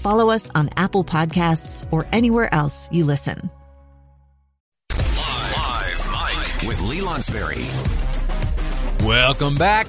follow us on Apple Podcasts, or anywhere else you listen. Live Mic with Lee Lonsberry. Welcome back.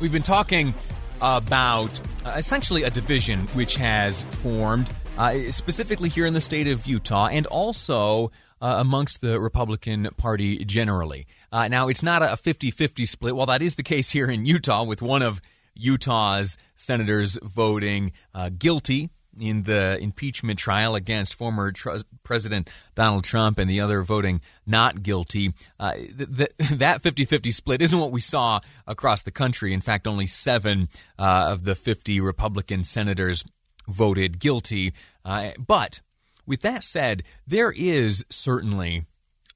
We've been talking about uh, essentially a division which has formed uh, specifically here in the state of Utah and also uh, amongst the Republican Party generally. Uh, now, it's not a 50 50 split. While that is the case here in Utah, with one of Utah's senators voting uh, guilty in the impeachment trial against former tr- President Donald Trump and the other voting not guilty. Uh, th- th- that 50 50 split isn't what we saw across the country. In fact, only seven uh, of the 50 Republican senators voted guilty. Uh, but with that said, there is certainly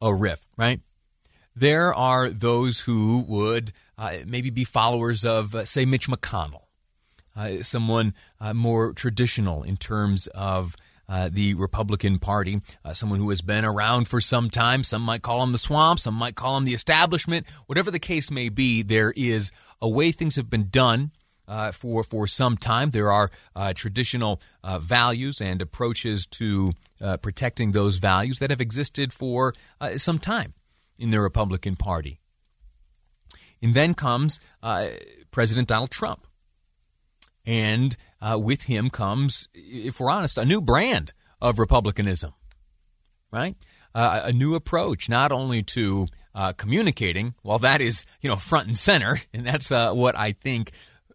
a rift, right? There are those who would uh, maybe be followers of, uh, say, Mitch McConnell, uh, someone uh, more traditional in terms of uh, the Republican Party, uh, someone who has been around for some time. Some might call him the swamp, some might call him the establishment. Whatever the case may be, there is a way things have been done. for for some time, there are traditional values and approaches to protecting those values that have existed for some time in the Republican Party. And then comes uh, President Donald Trump. And uh, with him comes, if we're honest, a new brand of republicanism, right? Uh, a new approach, not only to uh, communicating, well, that is, you know, front and center, and that's uh, what I think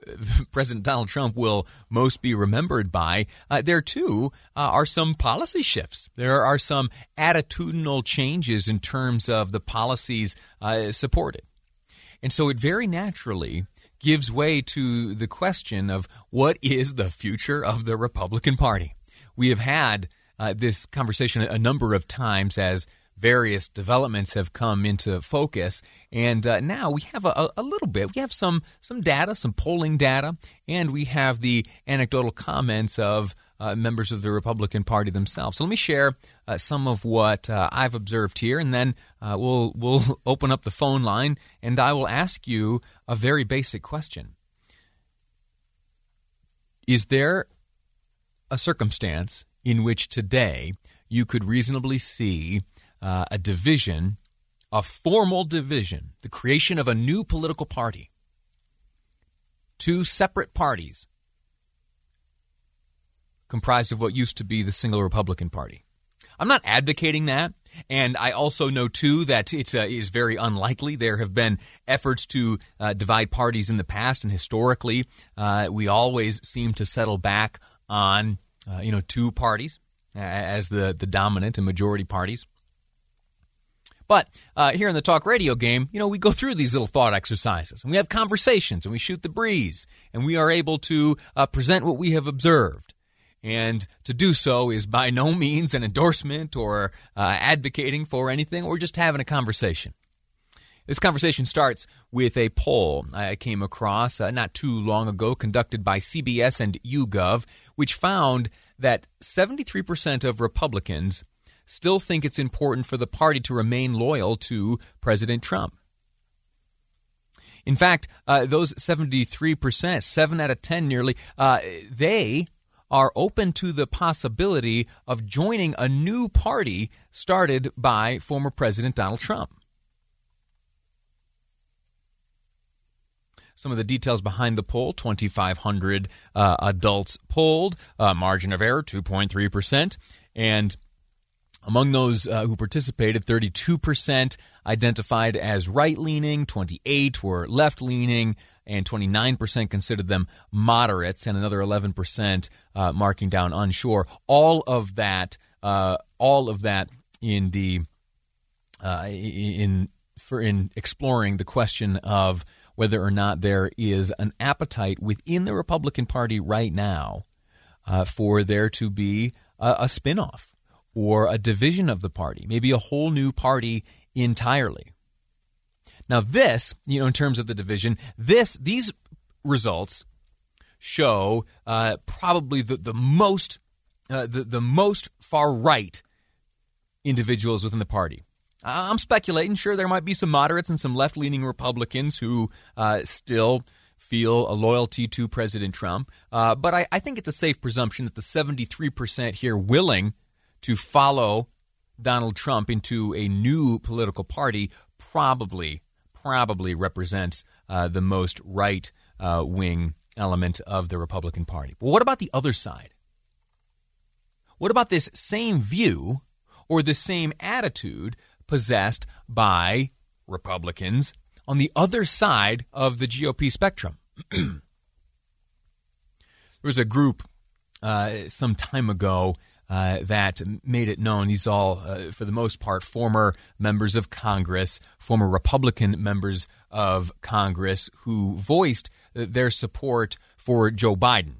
President Donald Trump will most be remembered by. Uh, there, too, uh, are some policy shifts. There are some attitudinal changes in terms of the policies uh, supported. And so it very naturally gives way to the question of what is the future of the Republican Party? We have had uh, this conversation a number of times as various developments have come into focus, and uh, now we have a, a, little bit. We have some some data, some polling data, and we have the anecdotal comments of uh, members of the Republican Party themselves. So let me share uh, some of what uh, I've observed here, and then uh, we'll we'll open up the phone line, and I will ask you a very basic question: Is there a circumstance in which today you could reasonably see uh, a division, a formal division, the creation of a new political party, two separate parties comprised of what used to be the single Republican Party. I'm not advocating that. And I also know, too, that it uh, is very unlikely. There have been efforts to uh, divide parties in the past, and historically, uh, we always seem to settle back on, uh, you know, two parties as the, the dominant and majority parties. But uh, here in the talk radio game, you know, we go through these little thought exercises and we have conversations and we shoot the breeze and we are able to uh, present what we have observed. And to do so is by no means an endorsement or uh, advocating for anything. We're just having a conversation. This conversation starts with a poll I came across uh, not too long ago, conducted by CBS and YouGov, which found that 73% of Republicans still think it's important for the party to remain loyal to President Trump. In fact, uh, those 73%, 7 out of 10 nearly, uh, they are open to the possibility of joining a new party started by former President Donald Trump. Some of the details behind the poll 2,500 uh, adults polled, uh, margin of error 2.3%, and Among those uh, who participated, 32% identified as right leaning, 28 were left leaning, and 29% considered them moderates, and another 11% uh, marking down unsure. All of that, uh, all of that in the uh, in for in exploring the question of whether or not there is an appetite within the Republican Party right now uh, for there to be a, a spinoff or a division of the party, maybe a whole new party entirely. Now, this, you know, in terms of the division, this these results show uh, probably the the most uh, the the most far right individuals within the party. I'm speculating. Sure, there might be some moderates and some left leaning Republicans who uh, still feel a loyalty to President Trump. Uh, but I, I, think it's a safe presumption that the 73% here willing to follow Donald Trump into a new political party probably probably represents uh, the most right uh, wing element of the Republican Party. But what about the other side? What about this same view or the same attitude possessed by Republicans on the other side of the GOP spectrum? there was a group uh, some time ago uh, that made it known. These all, uh, for the most part, former members of Congress, former Republican members of Congress who voiced their support for Joe Biden.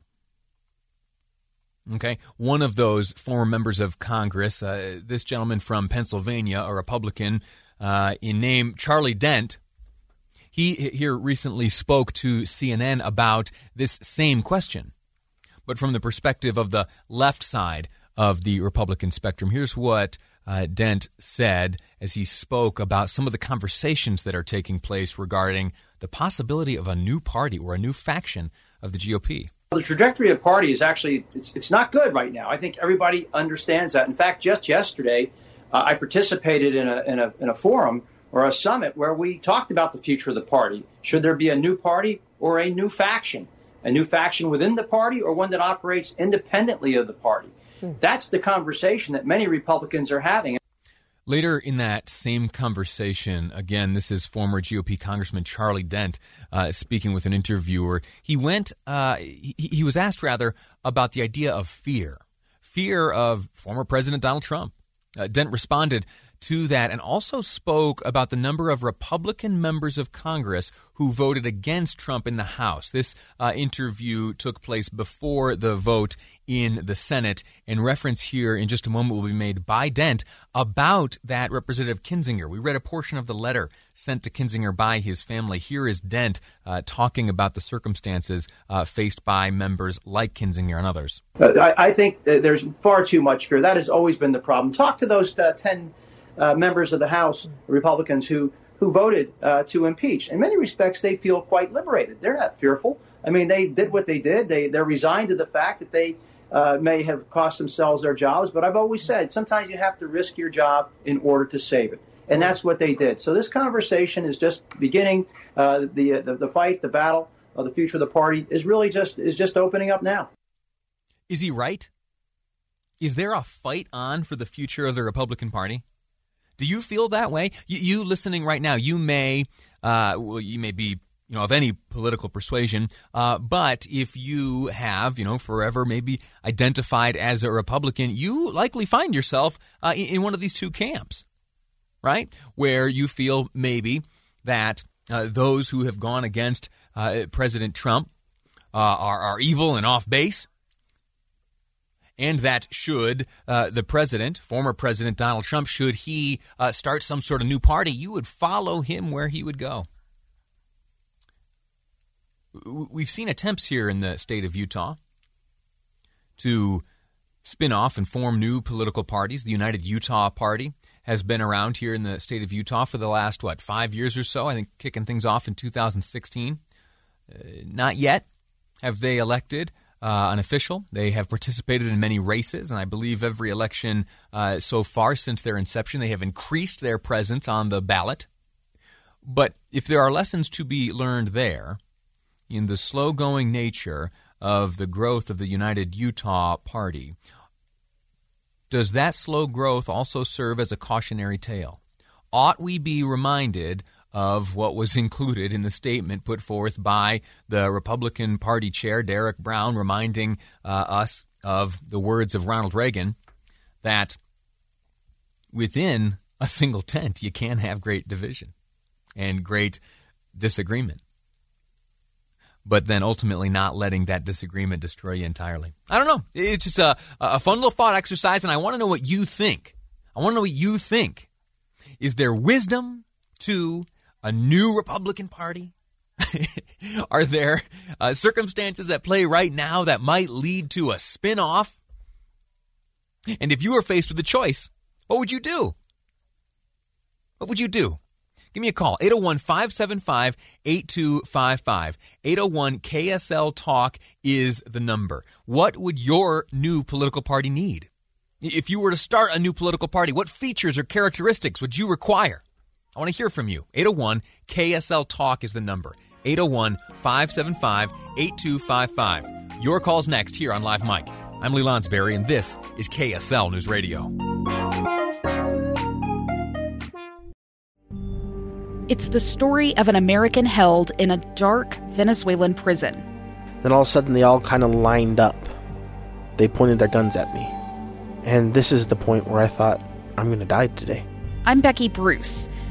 Okay, one of those former members of Congress, uh, this gentleman from Pennsylvania, a Republican uh, in name Charlie Dent, he here recently spoke to CNN about this same question, but from the perspective of the left side of the Republican spectrum. Here's what uh, Dent said as he spoke about some of the conversations that are taking place regarding the possibility of a new party or a new faction of the GOP. The trajectory of the party is actually it's, it's not good right now. I think everybody understands that. In fact, just yesterday, uh, I participated in a, in a in a forum or a summit where we talked about the future of the party. Should there be a new party or a new faction? A new faction within the party or one that operates independently of the party? That's the conversation that many Republicans are having. Later in that same conversation, again, this is former GOP Congressman Charlie Dent uh, speaking with an interviewer. He went, uh, he, he was asked rather about the idea of fear, fear of former President Donald Trump. Uh, Dent responded to that and also spoke about the number of Republican members of Congress who voted against Trump in the House. This uh, interview took place before the vote in the Senate, and reference here in just a moment will be made by Dent about that Representative Kinzinger. We read a portion of the letter sent to Kinzinger by his family. Here is Dent uh, talking about the circumstances uh, faced by members like Kinzinger and others. Uh, I, I, think there's far too much fear. That has always been the problem. Talk to those uh, 10 uh, members of the House, Republicans, who who voted uh, to impeach. In many respects, they feel quite liberated. They're not fearful. I mean, they did what they did. They they're resigned to the fact that they uh, may have cost themselves their jobs. But I've always said sometimes you have to risk your job in order to save it, and that's what they did. So this conversation is just beginning. Uh, the, the the fight, the battle of the future of the party is really just is just opening up now. Is he right? Is there a fight on for the future of the Republican Party? Do you feel that way? You, you listening right now, you may, uh, well, you may be you know, of any political persuasion. Uh, but if you have, you know, forever maybe identified as a Republican, you likely find yourself uh, in, one of these two camps, right? Where you feel maybe that uh, those who have gone against uh, President Trump uh, are, are evil and off base and that should uh, the president, former President Donald Trump, should he uh, start some sort of new party, you would follow him where he would go. We've seen attempts here in the state of Utah to spin off and form new political parties. The United Utah Party has been around here in the state of Utah for the last, what, five years or so? I think kicking things off in 2016. Uh, not yet have they elected uh, an official. They have participated in many races, and I believe every election uh, so far since their inception, they have increased their presence on the ballot. But if there are lessons to be learned there in the slow going nature of the growth of the United Utah Party, does that slow growth also serve as a cautionary tale? Ought we be reminded of what was included in the statement put forth by the Republican Party chair, Derek Brown, reminding uh, us of the words of Ronald Reagan that within a single tent, you can have great division and great disagreement. But then ultimately not letting that disagreement destroy you entirely. I don't know. It's just a, a fun little thought exercise, and I want to know what you think. I want to know what you think. Is there wisdom to a new Republican Party? Are there uh, circumstances at play right now that might lead to a spin off? And if you were faced with a choice, what would you do? What would you do? Give me a call, 801 575 8255. 801 KSL Talk is the number. What would your new political party need? If you were to start a new political party, what features or characteristics would you require? I want to hear from you. 801 KSL Talk is the number. 801 575 8255. Your call's next here on Live Mic. I'm Lee Lonsberry, and this is KSL News Radio. It's the story of an American held in a dark Venezuelan prison. Then all of a sudden, they all kind of lined up. They pointed their guns at me. And this is the point where I thought, I'm going to die today. I'm Becky Bruce.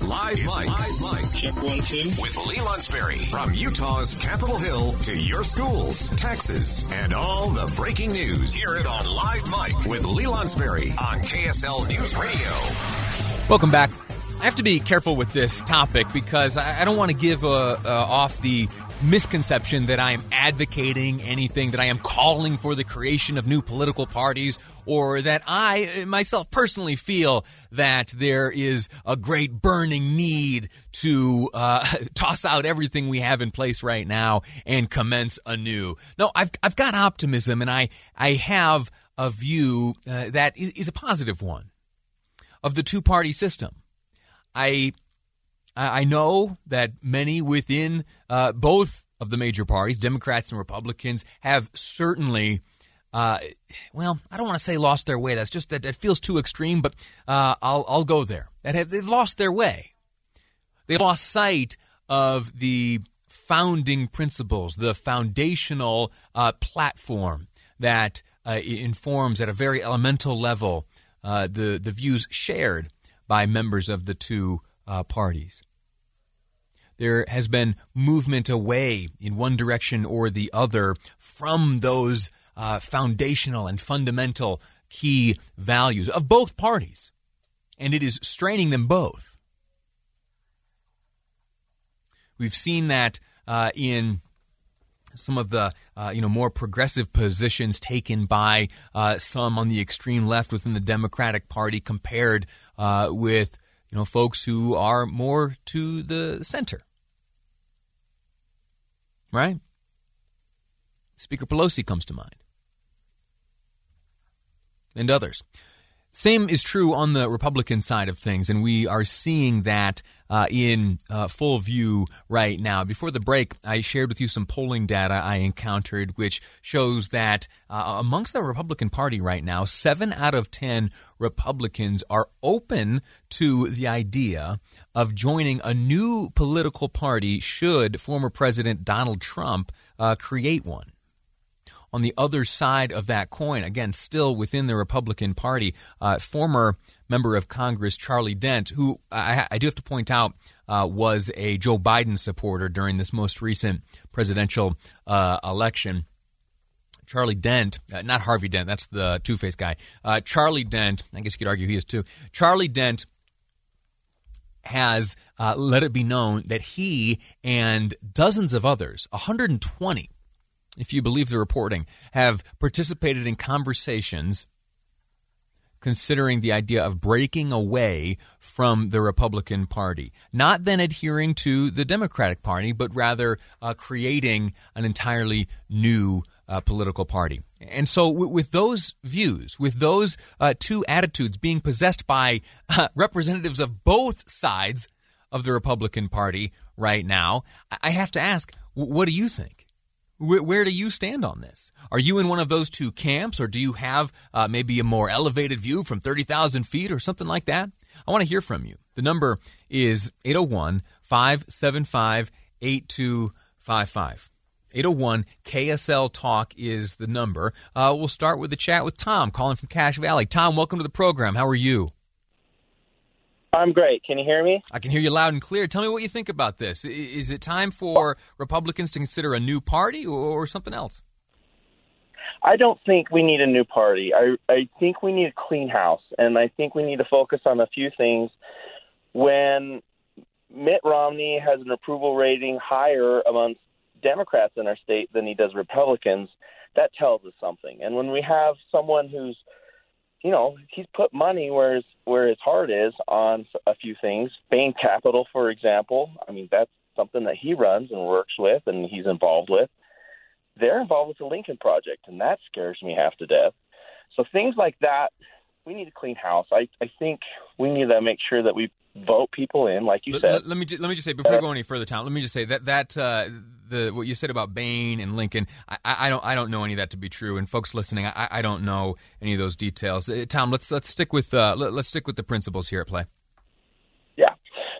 Is Live Mic. Check one, two. With Lee Lonsberry. From Utah's Capitol Hill to your schools, taxes, and all the breaking news. Hear it on Live Mic with Lee Lonsberry on KSL News Radio. Welcome back. I have to be careful with this topic because I, I don't want to give uh, uh, off the misconception that I am advocating anything, that I am calling for the creation of new political parties, or that I myself personally feel that there is a great burning need to uh, toss out everything we have in place right now and commence anew. No, I've, I've got optimism and I, I have a view uh, that is, is a positive one of the two party system. I I know that many within uh, both of the major parties, Democrats and Republicans, have certainly, uh, well, I don't want to say lost their way. That's just that it feels too extreme, but uh, I'll I'll go there. That have they've lost their way. They've lost sight of the founding principles, the foundational uh, platform that uh, informs at a very elemental level uh, the the views shared by members of the two parties there has been movement away in one direction or the other from those uh, foundational and fundamental key values of both parties. And it is straining them both. We've seen that uh, in some of the uh, you know more progressive positions taken by uh, some on the extreme left within the Democratic Party compared uh, with you know folks who are more to the center right? Speaker Pelosi comes to mind, and others. Same is true on the Republican side of things, and we are seeing that uh, in uh, full view right now. Before the break, I shared with you some polling data I encountered, which shows that uh, amongst the Republican Party right now, seven out of ten Republicans are open to the idea of joining a new political party should former President Donald Trump uh, create one on the other side of that coin, again, still within the Republican Party, uh, former member of Congress Charlie Dent, who I, I do have to point out uh, was a Joe Biden supporter during this most recent presidential uh, election. Charlie Dent, uh, not Harvey Dent, that's the Two Face guy. Uh, Charlie Dent, I guess you could argue he is too. Charlie Dent has uh, let it be known that he and dozens of others, 120, if you believe the reporting, have participated in conversations considering the idea of breaking away from the Republican Party. Not then adhering to the Democratic Party, but rather uh, creating an entirely new uh, political party. And so, w- with those views, with those uh, two attitudes being possessed by uh, representatives of both sides of the Republican Party right now, I have to ask, what do you think? W- where do you stand on this? Are you in one of those two camps, or do you have uh, maybe a more elevated view from 30,000 feet or something like that? I want to hear from you. The number is 801 575 8255. 801 KSL Talk is the number. Uh, we'll start with the chat with Tom calling from Cache Valley. Tom, welcome to the program. How are you? I'm great. Can you hear me? I can hear you loud and clear. Tell me what you think about this. Is it time for Republicans to consider a new party or something else? I don't think we need a new party. I, I think we need a clean house, and I think we need to focus on a few things. When Mitt Romney has an approval rating higher amongst Democrats in our state than he does Republicans, that tells us something. And when we have someone who's, you know, he's put money where his where his heart is on a few things. Bain Capital, for example. I mean, that's something that he runs and works with, and he's involved with. They're involved with the Lincoln Project, and that scares me half to death. So things like that, we need a clean house. I I think we need to make sure that we vote people in, like you let, said. Let, me let me just say before we go any further, Tom. Let me just say that that uh, the what you said about Bain and Lincoln, I, I, don't I don't know any of that to be true. And folks listening, I, I don't know any of those details. Uh, Tom, let's let's stick with uh, let, us stick with the principles here at play. Yeah.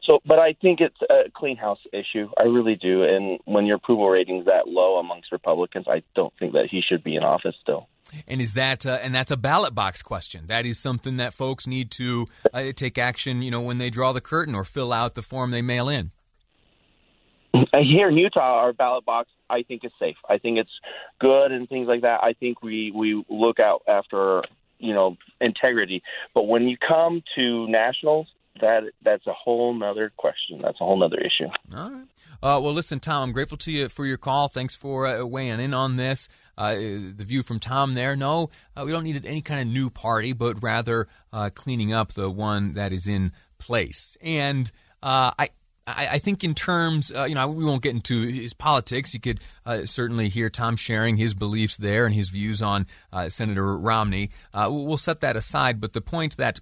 So, but I think it's a clean house issue. I really do. And when your approval rating's that low amongst Republicans, I don't think that he should be in office still. And is that uh, and that's a ballot box question? That is something that folks need to uh, take action. You know, when they draw the curtain or fill out the form they mail in. Here in Utah, our ballot box I think is safe. I think it's good and things like that. I think we we look out after you know integrity. But when you come to nationals, that that's a whole nother question. That's a whole nother issue. All right. Uh, well, listen, Tom, I'm grateful to you for your call. Thanks for uh, weighing in on this. Uh, the view from Tom there. No, uh, we don't need any kind of new party, but rather uh, cleaning up the one that is in place. And uh, I, I, think in terms, uh, you know, we won't get into his politics. You could uh, certainly hear Tom sharing his beliefs there and his views on uh, Senator Romney. Uh, we'll set that aside. But the point that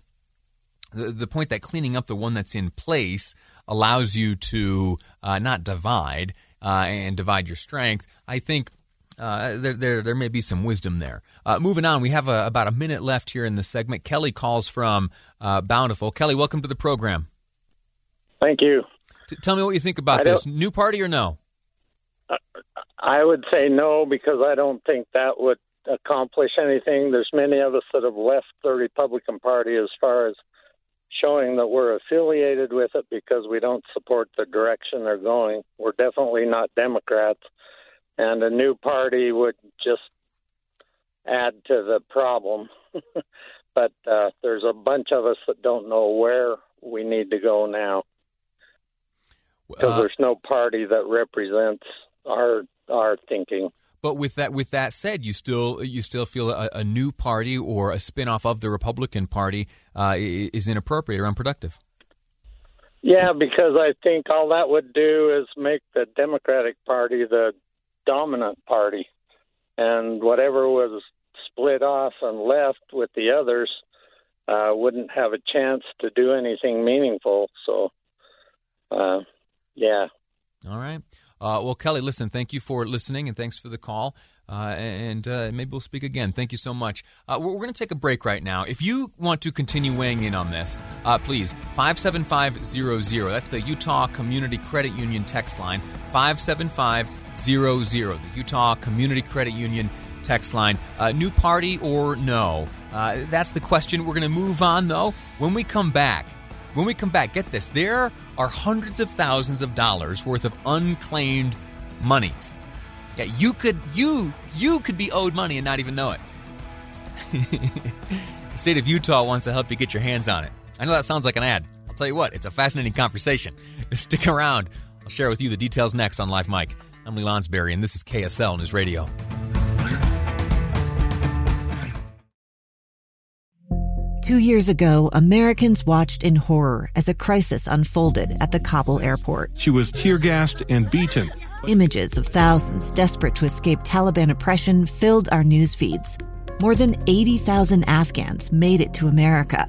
the, the point that cleaning up the one that's in place allows you to uh, not divide and divide your strength. I think uh, there, there, there may be some wisdom there. Uh, moving on, we have a, about a minute left here in the segment. Kelly calls from uh, Bountiful. Kelly, welcome to the program. Thank you. T- tell me what you think about this. New party or no? I would say no because I don't think that would accomplish anything. There's many of us that have left the Republican Party as far as showing that we're affiliated with it because we don't support the direction they're going. We're definitely not Democrats, and a new party would just add to the problem. but uh, there's a bunch of us that don't know where we need to go now because uh, there's no party that represents our our thinking. But with that with that said, you still you still feel a, a new party or a spinoff of the Republican Party uh, is inappropriate or unproductive. Yeah, because I think all that would do is make the Democratic Party the dominant party, and whatever was split off and left with the others uh, wouldn't have a chance to do anything meaningful. So, uh, yeah. All right. Uh, well, Kelly, listen, thank you for listening and thanks for the call. Uh, and uh, maybe we'll speak again. Thank you so much. Uh, we're, we're going to take a break right now. If you want to continue weighing in on this, uh, please, 57500. That's the Utah Community Credit Union text line. 57500. The Utah Community Credit Union text line. Uh, new party or no? Uh, that's the question. We're going to move on, though. When we come back, when we come back, get this there are hundreds of thousands of dollars worth of unclaimed monies. Yeah, you could you you could be owed money and not even know it. the state of Utah wants to help you get your hands on it. I know that sounds like an ad. I'll tell you what, it's a fascinating conversation. Stick around. I'll share with you the details next on Live Mic. I'm Lee Lonsberry, and this is KSL News Radio. Two years ago, Americans watched in horror as a crisis unfolded at the Kabul airport. She was tear gassed and beaten. Images of thousands desperate to escape Taliban oppression filled our news feeds. More than 80,000 Afghans made it to America.